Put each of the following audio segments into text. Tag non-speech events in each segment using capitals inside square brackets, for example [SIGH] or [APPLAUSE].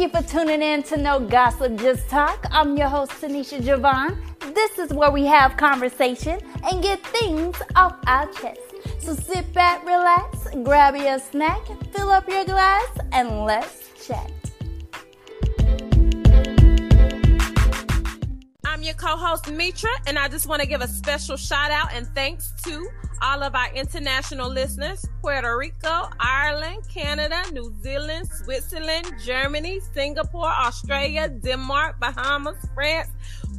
you for tuning in to No Gossip Just Talk. I'm your host, Tenisha Javon. This is where we have conversation and get things off our chest. So sit back, relax, grab your snack, fill up your glass, and let's chat. I'm your co-host Mitra, and I just want to give a special shout out and thanks to all of our international listeners Puerto Rico, Ireland, Canada, New Zealand, Switzerland, Germany, Singapore, Australia, Denmark, Bahamas, France.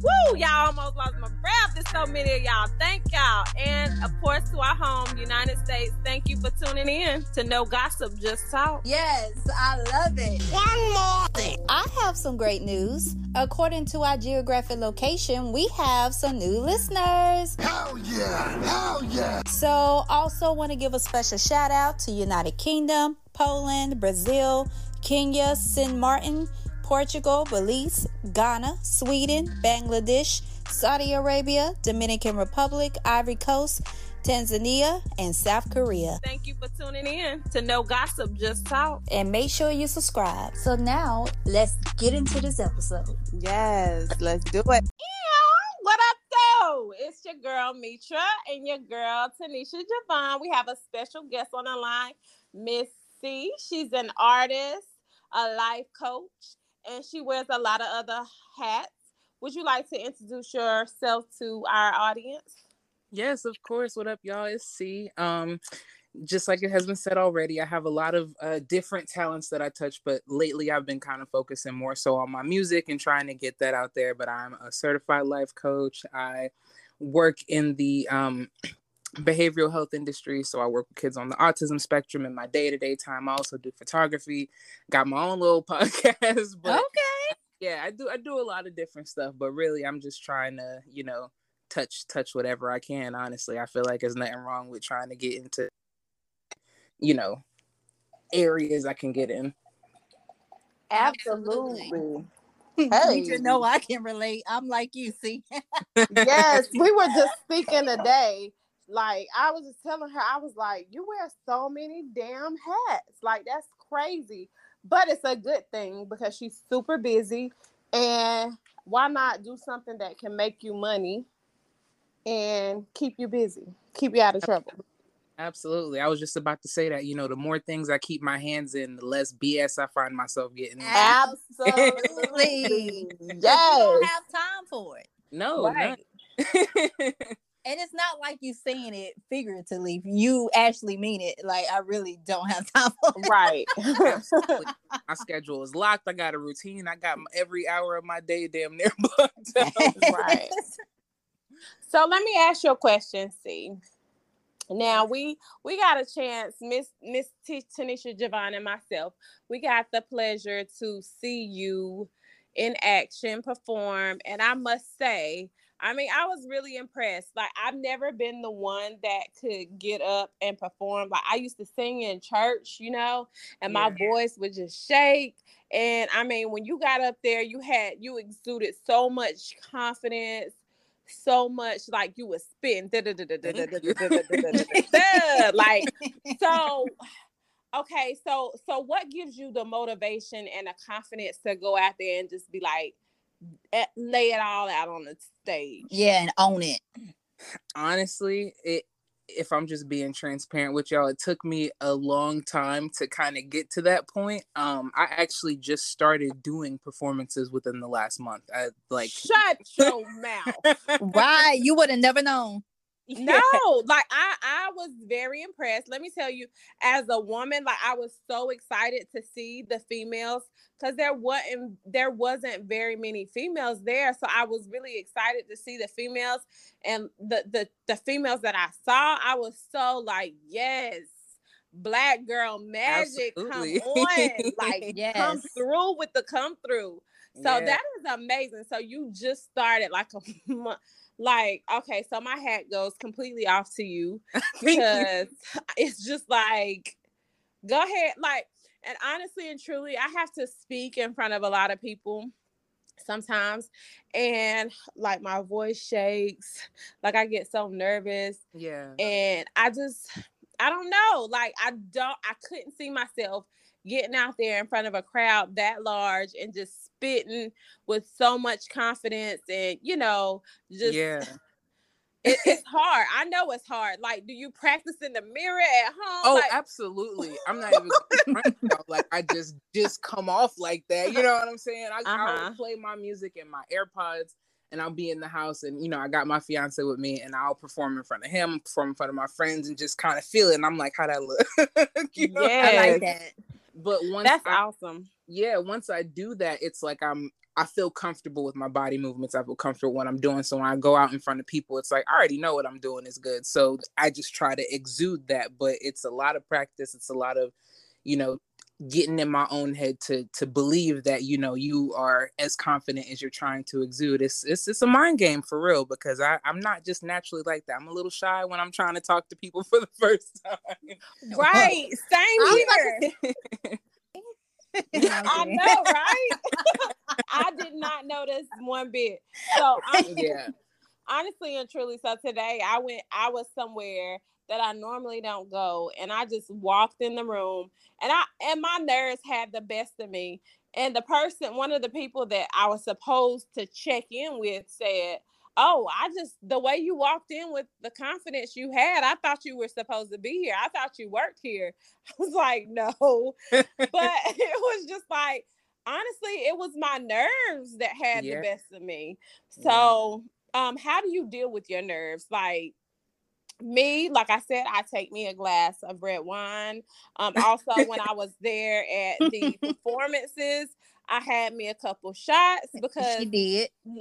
Woo! Y'all almost lost my breath. There's so many of y'all. Thank y'all. And of course, to our home, United States, thank you for tuning in to No Gossip, Just Talk. Yes, I love it. Have some great news. According to our geographic location, we have some new listeners. Hell yeah! Hell yeah! So, also want to give a special shout out to United Kingdom, Poland, Brazil, Kenya, St. Martin, Portugal, Belize, Ghana, Sweden, Bangladesh, Saudi Arabia, Dominican Republic, Ivory Coast, Tanzania, and South Korea. Thank you for tuning in to No Gossip, Just Talk. And make sure you subscribe. So now, let's get into this episode. Yes, let's do it. Yeah, what up, though? It's your girl Mitra and your girl Tenisha Javon. We have a special guest on the line, Miss C. She's an artist, a life coach, and she wears a lot of other hats. Would you like to introduce yourself to our audience? Yes, of course. What up, y'all? It's C. Um, just like it has been said already, I have a lot of uh, different talents that I touch, but lately I've been kind of focusing more so on my music and trying to get that out there. But I'm a certified life coach. I work in the um, [CLEARS THROAT] behavioral health industry, so I work with kids on the autism spectrum in my day to day time. I also do photography. Got my own little [LAUGHS] podcast, but Okay. yeah, I do. I do a lot of different stuff, but really, I'm just trying to, you know, touch touch whatever I can. Honestly, I feel like there's nothing wrong with trying to get into, you know, areas I can get in. Absolutely. [LAUGHS] You Hey. should know I can relate. I'm like you, C. [LAUGHS] yes, we were just [LAUGHS] speaking today. Like I was just telling her, I was like, "You wear so many damn hats. Like that's crazy." But it's a good thing because she's super busy, and why not do something that can make you money and keep you busy, keep you out of trouble? Absolutely. I was just about to say that, you know, the more things I keep my hands in, the less BS I find myself getting. Absolutely, [LAUGHS] You yes. don't have time for it. No, Right. [LAUGHS] And it's not like you saying it figuratively. You actually mean it. Like I really don't have time for it. Right. [LAUGHS] Absolutely. my schedule is locked. I got a routine. I got every hour of my day damn near booked. Right. So let me ask you a question, C. Now we we got a chance, Miss Miss T- Tenisha Javon and myself. We got the pleasure to see you in action perform, and I must say, I mean, I was really impressed. Like I've never been the one that could get up and perform. Like I used to sing in church, you know, and my Yeah. voice would just shake. And I mean, when you got up there, you had you exuded so much confidence, so much like you was spitting, like so. Okay, so so what gives you the motivation and the confidence to go out there and just be like, eh, lay it all out on the stage? yeah, and own it. Honestly, it if I'm just being transparent with y'all, it took me a long time to kind of get to that point. Um, I actually just started doing performances within the last month. I like Shut your mouth. [LAUGHS] Why? You would have never known. No, [LAUGHS] like I I was very impressed. Let me tell you, as a woman, like I was so excited to see the females because there wasn't there wasn't very many females there. So I was really excited to see the females and the the the females that I saw, I was so like, yes, black girl magic Absolutely. come on. Like [LAUGHS] come through with the come through. So Yeah. that is amazing. So you just started like a [LAUGHS] month. Like, okay, so my hat goes completely off to [LAUGHS] you because it's just like, go ahead. Like, and honestly and truly, I have to speak in front of a lot of people sometimes, and like my voice shakes, like I get so nervous, yeah. and I just, I don't know. Like I don't I couldn't see myself getting out there in front of a crowd that large and just spitting with so much confidence and you know just yeah. [LAUGHS] it, it's hard. I know it's hard. Like, do you practice in the mirror at home? Oh, like, absolutely. I'm not even [LAUGHS] like I just just come off like that. You know what I'm saying? I, Uh-huh. I'll play my music in my AirPods and I'll be in the house and you know, I got my fiance with me and I'll perform in front of him, perform in front of my friends and just kind of feel it. And I'm like, how that look? [LAUGHS] you know? I like that. But once that's I, awesome. yeah, once I do that, it's like I'm I feel comfortable with my body movements. I feel comfortable what I'm doing. So when I go out in front of people, it's like I already know what I'm doing is good. So I just try to exude that. But it's a lot of practice. It's a lot of, you know, getting in my own head to to believe that you know you are as confident as you're trying to exude. It's it's it's a mind game for real because I I'm not just naturally like that. I'm a little shy when I'm trying to talk to people [LAUGHS] for the first time. [LAUGHS] Right. Same here. [LAUGHS] I know, right? I did not notice one bit. So I'm yeah. honestly and truly, so today I went, I was somewhere that I normally don't go, and I just walked in the room, and I and my nerves had the best of me. And the person, one of the people that I was supposed to check in with, said, "Oh, I just the way you walked in with the confidence you had, I thought you were supposed to be here. I thought you worked here." [LAUGHS] I was like, "No," [LAUGHS] but [LAUGHS] it was just like honestly, it was my nerves that had Yeah. the best of me. Yeah. So, um, how do you deal with your nerves? Like me, like I said, I take me a glass of red wine. Um, also when I was there at the [LAUGHS] performances, I had me a couple shots [LAUGHS] because She did. [LAUGHS]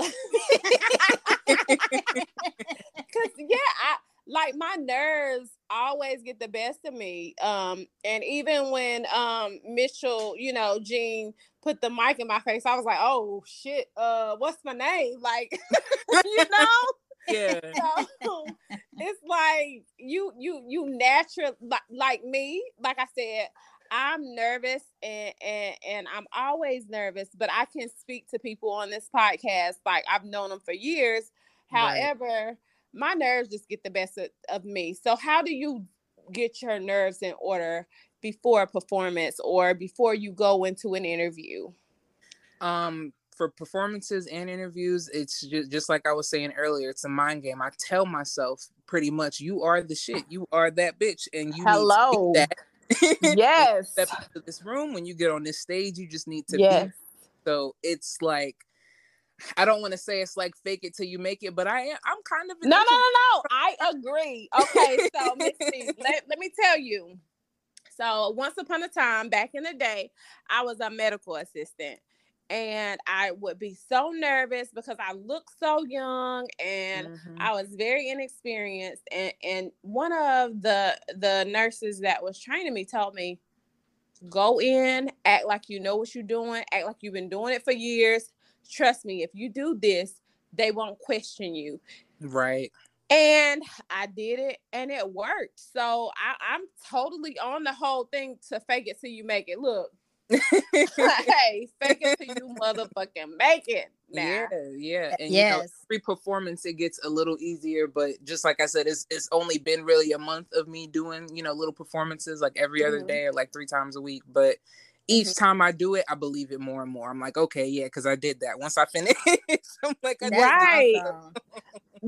Cause yeah, I like my nerves always get the best of me. Um, and even when um Mitchell, you know, Jean put the mic in my face, I was like, oh shit, uh, what's my name? Like, you know? Yeah. So it's like you you you natural like, like me, like I said, I'm nervous and, and and I'm always nervous, but I can speak to people on this podcast like I've known them for years. Right. However, my nerves just get the best of, of me. So how do you get your nerves in order before a performance or before you go into an interview? um for performances and interviews it's just, just like i was saying earlier it's a mind game i tell myself pretty much you are the shit you are that bitch and you Hello. need to be that [LAUGHS] Yes. step into this room when you get on this stage you just need to Yes. be so it's like i don't want to say it's like fake it till you make it but i am i'm kind of No, no, no, no. I agree. Okay, so [LAUGHS] let, let me tell you. So once upon a time, back in the day, I was a medical assistant. And I would be so nervous because I looked so young and Mhm. I was very inexperienced. And and one of the the nurses that was training me told me, go in, act like you know what you're doing, act like you've been doing it for years. Trust me, if you do this, they won't question you. right And I did it and it worked. So I, I'm totally on the whole thing to fake it till you make it. Look, [LAUGHS] hey, fake it till you motherfucking make it. Now. Yeah, yeah. And you know, every performance it gets a little easier, but just like I said, it's it's only been really a month of me doing, you know, little performances like every other Mhm. day or like three times a week. But each time I do it, I believe it more and more. I'm like, okay, yeah, because I did that. Once I finish, [LAUGHS] I'm like, I did Right. awesome.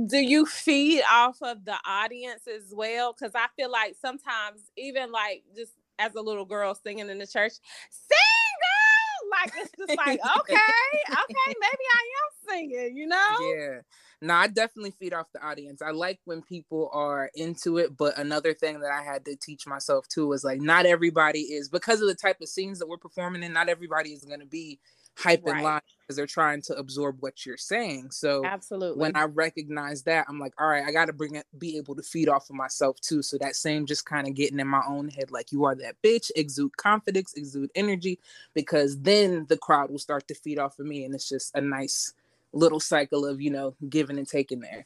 Do you feed off of the audience as well? Because I feel like sometimes, even like just as a little girl singing in the church, sing girl! Like it's just [LAUGHS] like, okay, okay, maybe I am singing, you know? Yeah. No, I definitely feed off the audience. I like when people are into it, but another thing that I had to teach myself too was like not everybody is because of the type of scenes that we're performing in, not everybody is gonna be hype and Right. because they're trying to absorb what you're saying. So Absolutely. when I recognize that, I'm like, all right, I got to bring it, be able to feed off of myself too. So that same just kind of getting in my own head, like you are that bitch, exude confidence, exude energy, because then the crowd will start to feed off of me, and it's just a nice little cycle of you know giving and taking there.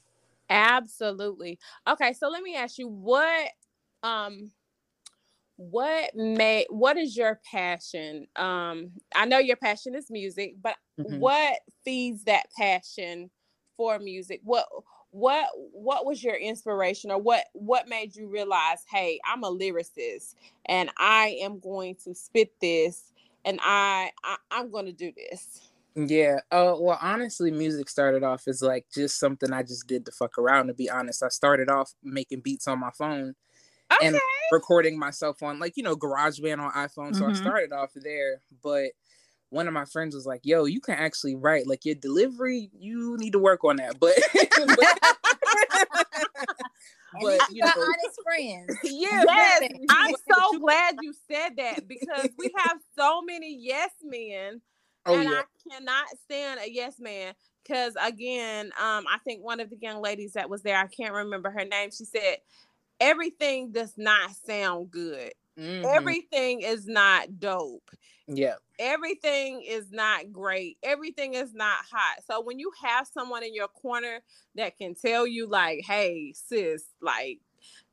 Absolutely. Okay, so let me ask you what um what may what is your passion? Um I know your passion is music, but Mhm. what feeds that passion for music? What what what was your inspiration or what what made you realize hey i'm a lyricist and i am going to spit this and i, I i'm going to do this Yeah. Oh, well, honestly, music started off as like just something I just did to fuck around, to be honest. I started off making beats on my phone okay and recording myself on like, you know, GarageBand on iPhone. So I Mhm. started off there. But one of my friends was like, yo, you can actually write like your delivery, you need to work on that. [LAUGHS] But, [LAUGHS] And but you you got know, honest friends. [LAUGHS] yes Right. i'm so glad you said that because we have so many yes men oh and yeah. I cannot stand a yes man because again, um, I think one of the young ladies that was there, I can't remember her name. She said everything does not sound good. Mhm. Everything is not dope. yeah. Everything is not great. Everything is not hot. So when you have someone in your corner that can tell you, like, "Hey, sis, like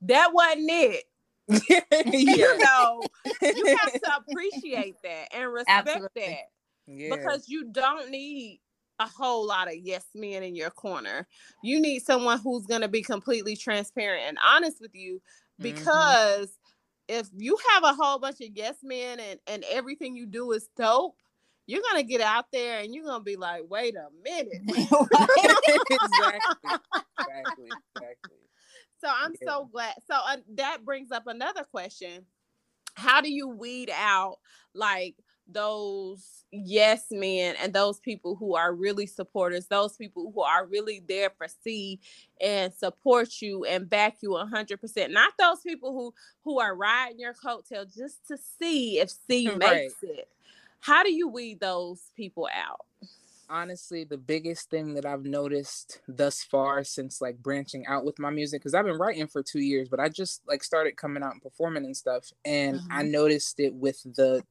that wasn't it," [LAUGHS] [LAUGHS] you know, you have to [LAUGHS] appreciate that and respect Absolutely. that yeah. because you don't need a whole lot of yes men in your corner. You need someone who's going to be completely transparent and honest with you Mhm. because if you have a whole bunch of yes men and, and everything you do is dope, you're going to get out there and you're going to be like, wait a minute. [LAUGHS] [LAUGHS] exactly. Exactly. Exactly. So I'm Yeah. so glad. So uh, that brings up another question. How do you weed out like those yes men and those people who are really supporters, those people who are really there for C and support you and back you 100%. Not those people who who are riding your coattail just to see if C [LAUGHS] Right. makes it. How do you weed those people out? Honestly the biggest thing that I've noticed thus far since like branching out with my music because I've been writing for two years, but I just like started coming out and performing and stuff, and I mm-hmm. noticed it with the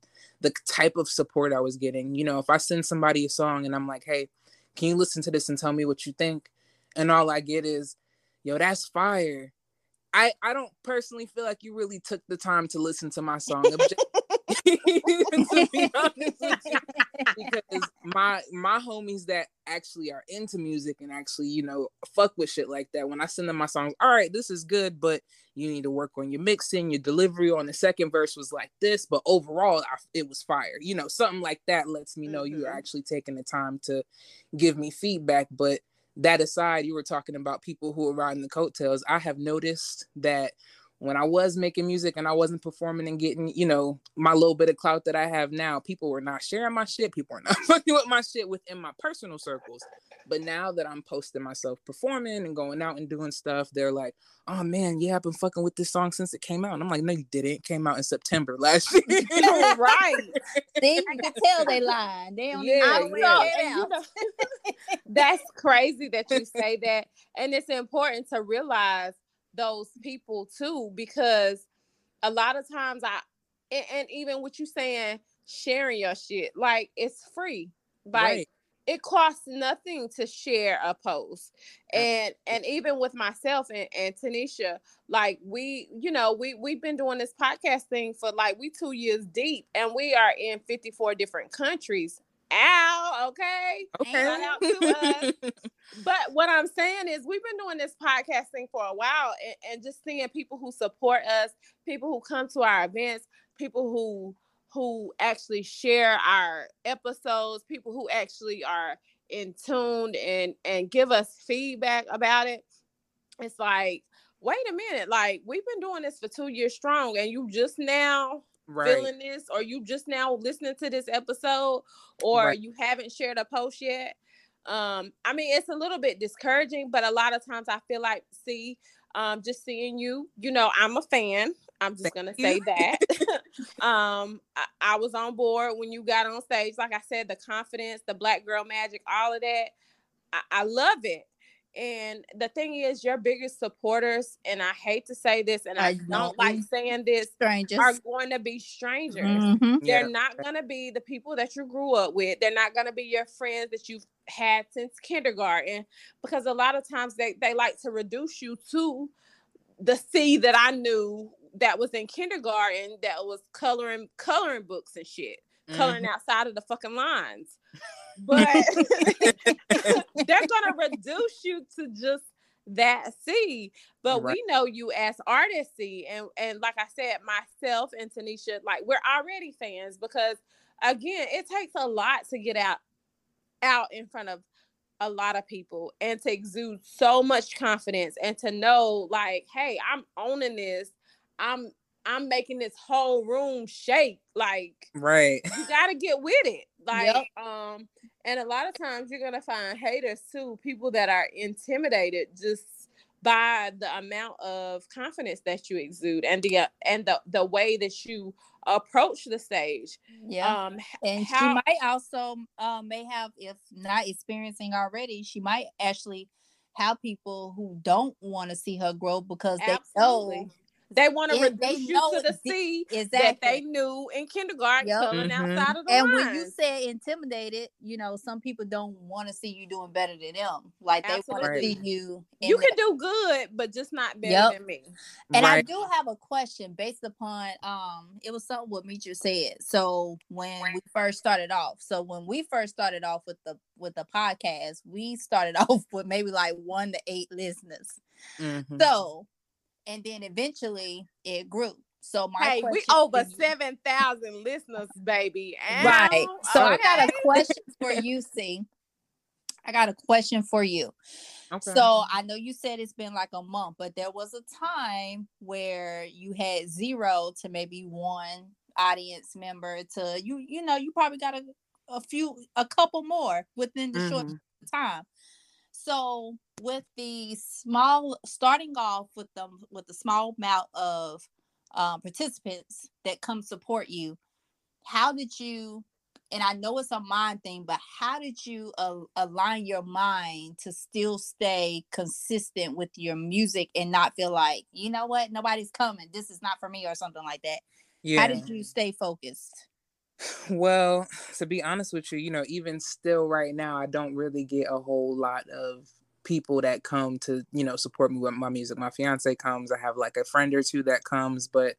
the type of support I was getting. You know, if I send somebody a song and I'm like, "Hey, can you listen to this and tell me what you think?" and all I get is, "Yo, that's fire." I I don't personally feel like you really took the time to listen to my song. [LAUGHS] [LAUGHS] To be honest with you. [LAUGHS] Because my my homies that actually are into music and actually you know fuck with shit like that when i send them my songs all right this is good but you need to work on your mixing your delivery on the second verse was like this but overall I, it was fire. You know something like that lets me know you're Mhm. actually taking the time to give me feedback but that aside you were talking about people who are riding the coattails. I have noticed that when I was making music and I wasn't performing and getting, you know, my little bit of clout that I have now, people were not sharing my shit. People were not [LAUGHS] fucking with my shit within my personal circles. But now that I'm posting myself performing and going out and doing stuff, they're like, oh man, yeah, I've been fucking with this song since it came out. And I'm like, no, you didn't. It came out in September last [LAUGHS] year. [LAUGHS] right. See, you can tell they lying. They don't Yeah, even yeah. where and it you know, that's crazy that you say that. And it's important to realize those people too, because a lot of times I and, and even what you saying, sharing your shit, like it's free. Like Right. it costs nothing to share a post and and even with myself and, and tenisha like we you know we we've been doing this podcast thing for like we two years deep and we are in 54 different countries ow okay Okay. Out to us. [LAUGHS] but what i'm saying is we've been doing this podcast thing for a while and, and just seeing people who support us people who come to our events people who who actually share our episodes, people who actually are in tuned and and give us feedback about it. It's like, wait a minute, like we've been doing this for two years strong, and you just now right. feeling this, or you just now listening to this episode, or Right. you haven't shared a post yet. Um, I mean, it's a little bit discouraging, but a lot of times I feel like, C, um, just seeing you, you know, I'm a fan. I'm just Thank gonna you. say that. [LAUGHS] um, I, I was on board when you got on stage. Like I said, the confidence, the black girl magic, all of that. I, I love it. And the thing is, your biggest supporters, and I hate to say this, and I, I don't like saying this, Strangers. are going to be strangers. Mhm. They're not going to be the people that you grew up with. They're not going to be your friends that you've had since kindergarten because a lot of times they, they like to reduce you to the C that I knew that was in kindergarten that was coloring coloring books and shit, Mm-hmm. coloring outside of the fucking lines. But [LAUGHS] they're gonna reduce you to just that C. But Right. we know you as artist C. And and like I said, myself and Tenisha, like we're already fans because again, it takes a lot to get out out in front of a lot of people and to exude so much confidence and to know like, hey, I'm owning this. I'm I'm making this whole room shake. Like Right. you gotta get with it. Like, Yep. um, and a lot of times you're gonna find haters too, people that are intimidated just by the amount of confidence that you exude and the uh, and the the way that you approach the stage. Yeah. Um, and how- she might also um may have if not experiencing already she might actually have people who don't want to see her grow because they Absolutely. know they want to And they reduce you to the it- C that they knew in kindergarten Yep. coming Mhm. outside of the and when you lines. say intimidated you know some people don't want to see you doing better than them like they want to see you you that- can do good, but just not better Yep. than me. And I do have a question based upon um it was something what Mitra said. So when we first started off, so when we first started off with the with the podcast, we started [LAUGHS] off with maybe like one to eight listeners. Mhm. So and then eventually it grew. So my Hey, we over for you- seven thousand listeners, baby. Right. Ow, So I got a question [LAUGHS] for you, C. I got a question for you. Okay. So I know you said it's been like a month, but there was a time where you had zero to maybe one audience member to you. You know, you probably got a, a few, a couple more within the short Mhm. time. So with the small, starting off with them with the small amount of um, participants that come support you, how did you? And I know it's a mind thing, but how did you uh, align your mind to still stay consistent with your music and not feel like, you know what, nobody's coming. This is not for me, or something like that. yeah. How did you stay focused? Well, to be honest with you, you know, even still right now, I don't really get a whole lot of people that come to, you know, support me with my music. My fiance comes, I have like a friend or two that comes, but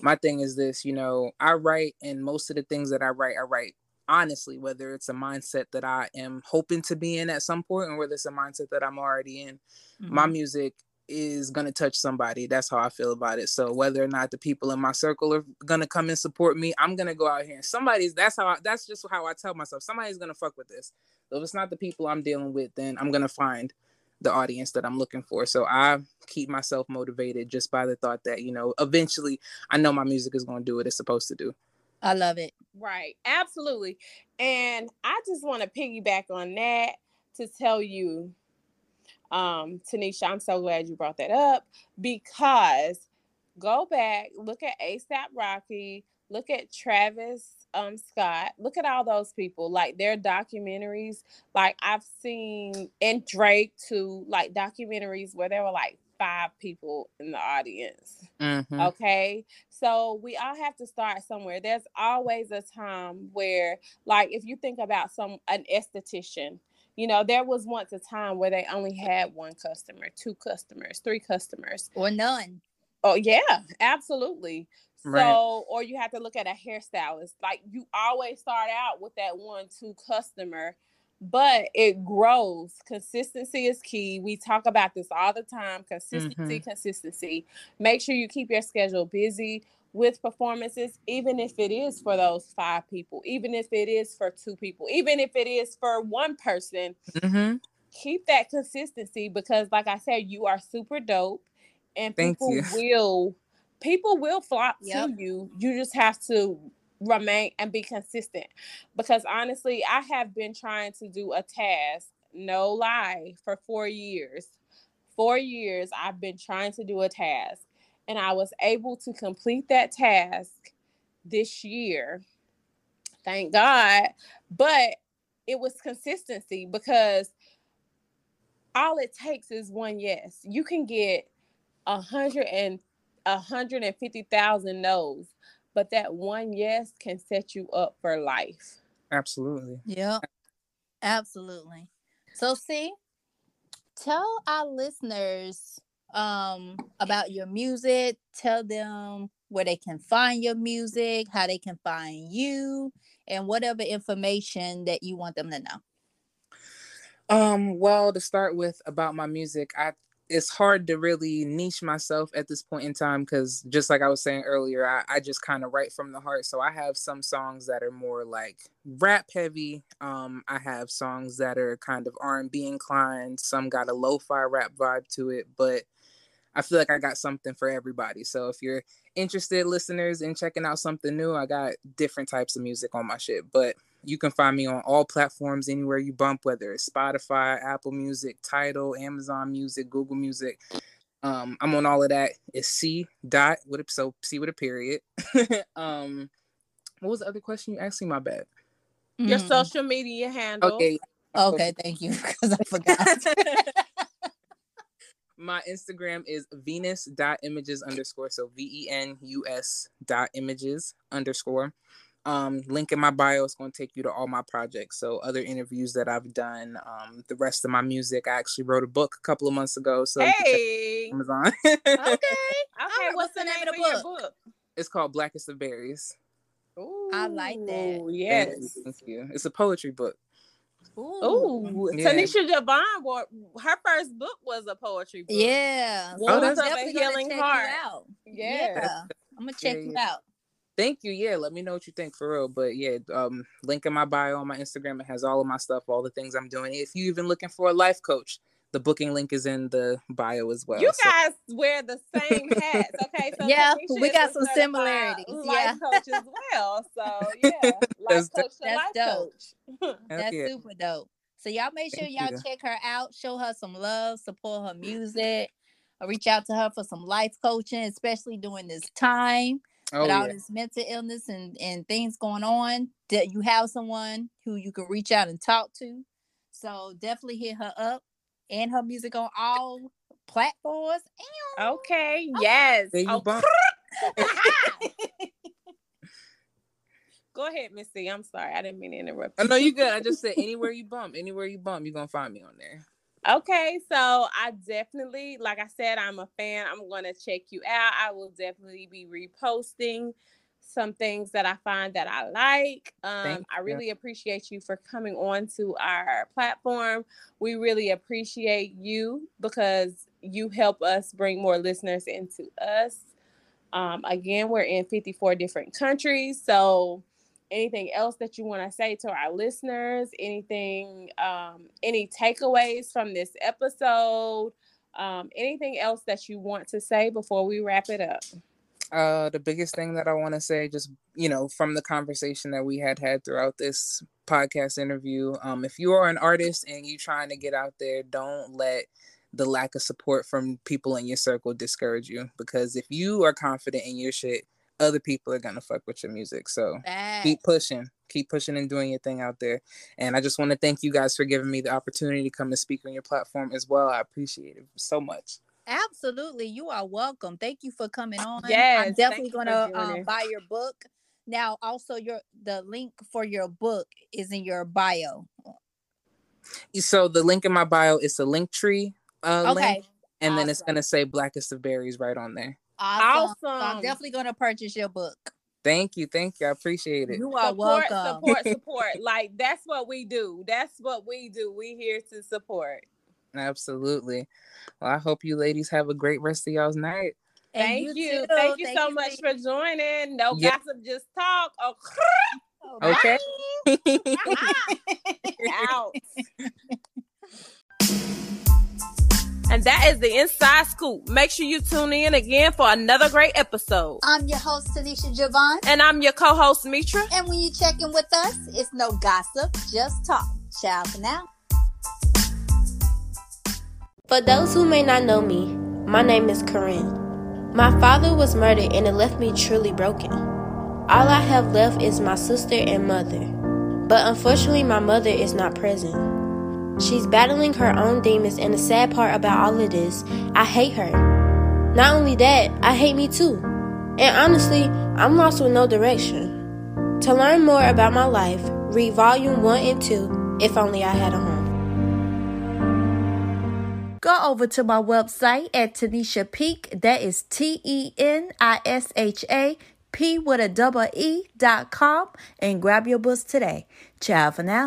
my thing is this, you know, I write and most of the things that I write, I write honestly, whether it's a mindset that I am hoping to be in at some point or whether it's a mindset that I'm already in. My Mhm. music is going to touch somebody. That's how I feel about it. So whether or not the people in my circle are going to come and support me, I'm going to go out here and somebody's that's how I, that's just how I tell myself somebody's going to fuck with this. So if it's not the people I'm dealing with, then I'm going to find the audience that I'm looking for. So I keep myself motivated just by the thought that, you know, eventually I know my music is going to do what it's supposed to do. I love it. Right, absolutely. And I just want to piggyback on that to tell you, um, Tenisha, I'm so glad you brought that up because go back, look at ASAP Rocky, look at Travis um Scott, look at all those people, like their documentaries. Like I've seen and Drake too, like documentaries where there were like five people in the audience. Mhm. Okay. So we all have to start somewhere. There's always a time where, like, if you think about some an esthetician, you know, there was once a time where they only had one customer, two customers, three customers. Or none. Oh, yeah, absolutely. Right. So, or you have to look at a hairstylist. Like you always start out with that one, two customer, but it grows. Consistency is key. We talk about this all the time. Consistency, mm-hmm. consistency. Make sure you keep your schedule busy with performances, even if it is for those five people, even if it is for two people, even if it is for one person Mhm. keep that consistency because like I said, you are super dope and Thank people you. will people will flock Yep. to you. You just have to remain and be consistent. Because honestly, I have been trying to do a task, no lie, for 4 years. 4 years I've been trying to do a task and I was able to complete that task this year. Thank God. But it was consistency because all it takes is one yes. You can get a hundred and a hundred and fifty thousand no's, but that one yes can set you up for life. Absolutely. Yep. Absolutely. So C, tell our listeners um about your music, tell them where they can find your music, how they can find you, and whatever information that you want them to know. Um, well, to start with about my music, I it's hard to really niche myself at this point in time because just like I was saying earlier, I, I just kind of write from the heart. So I have some songs that are more like rap heavy. Um, I have songs that are kind of R and B inclined. Some got a lo-fi rap vibe to it, but I feel like I got something for everybody. So if you're interested, listeners, in checking out something new, I got different types of music on my shit. But you can find me on all platforms anywhere you bump, whether it's Spotify, Apple Music, Tidal, Amazon Music, Google Music. Um, I'm on all of that. It's C dot with a so C with a period. [LAUGHS] um, what was the other question you asked me? My bad. Your Mhm. social media handle. Okay. Okay, thank you [LAUGHS] because I forgot. [LAUGHS] My Instagram is venus dot images underscore. So V E N U S dot images underscore. Um, link in my bio is going to take you to all my projects. So other interviews that I've done, um, the rest of my music. I actually wrote a book a couple of months ago. So you can check Hey. Amazon. okay. [LAUGHS] Okay, what's the name of your book? it's called Blackest of Berries. Ooh, I like that. Thank Yes. you, Thank you. It's a poetry book. Ooh, Yeah. Tenisha Javon, wa- her first book was a poetry book. Yeah. Wounds Oh, that's- of a healing heart. You out. Yes. Yeah. I'm gonna check Yeah, you out. Thank you. Yeah, let me know what you think for real. But yeah, um, link in my bio on my Instagram. It has all of my stuff, all the things I'm doing. If you even looking for a life coach, the booking link is in the bio as well. You So- guys wear the same [LAUGHS] hats, okay? So Yeah, Tenisha we got some certified similarities, Life yeah. coach as [LAUGHS] well. So yeah, life That's coach to That's life dope. coach. [LAUGHS] That's yeah. super dope. So y'all make sure Thank y'all you. check her out, show her some love, support her music, reach out to her for some life coaching, especially during this time Oh with all yeah. this mental illness and, and things going on. That you have someone who you can reach out and talk to. So definitely hit her up and her music on all platforms. Okay. Yes. There you Oh. [LAUGHS] Go ahead, Miss C. I'm sorry. I didn't mean to interrupt. I you. know you good. I just said [LAUGHS] anywhere you bump, anywhere you bump, you're gonna find me on there. Okay, so I definitely, like I said, I'm a fan. I'm going to check you out. I will definitely be reposting some things that I find that I like. Um, I really appreciate you for coming on to our platform. We really appreciate you because you help us bring more listeners into us. Um, again, we're in 54 different countries. So, anything else that you want to say to our listeners? Anything, um, any takeaways from this episode? Um, anything else that you want to say before we wrap it up? Uh, the biggest thing that I want to say, just you know, from the conversation that we had had throughout this podcast interview, um, if you are an artist and you're trying to get out there, don't let the lack of support from people in your circle discourage you. Because if you are confident in your shit, other people are gonna fuck with your music. So keep pushing, keep pushing and doing your thing out there. And I just want to thank you guys for giving me the opportunity to come and speak on your platform as well. I appreciate it so much. Absolutely. You are welcome. Thank you for coming [LAUGHS] on. Yes, I'm definitely gonna um, buy your book. Now, also your the link for your book is in your bio. So the link in my bio is the link tree uh, Okay. link, and then it's gonna say Blackest of Berries right on there. Awesome. So I'm definitely gonna purchase your book. Thank you, thank you. I appreciate it. You are support, welcome. support, [LAUGHS] support. like that's what we do. That's what we do. We here to support. Absolutely. Well, I hope you ladies have a great rest of y'all's night. Thank you. too. Thank you so you, much Lee. for joining. No Yeah. gossip, just talk. Oh, oh Okay. [LAUGHS] out. [LAUGHS] and that is the inside scoop. Make sure you tune in again for another great episode. I'm your host, Tenisha Javon. And I'm your co-host Mitra. And when you check in with us, it's no gossip, just talk. Ciao for now. For those who may not know me, my name is Corinne. My father was murdered and it left me truly broken. All I have left is my sister and mother. But unfortunately, my mother is not present. She's battling her own demons, and the sad part about all of this, I hate her. Not only that, I hate me too. And honestly, I'm lost with no direction. To learn more about my life, read volume 1 and 2, If Only I Had a Home. Go over to my website at Tenisha Peak. That is T E N I S H A P with a double E dot com and grab your books today. Ciao for now.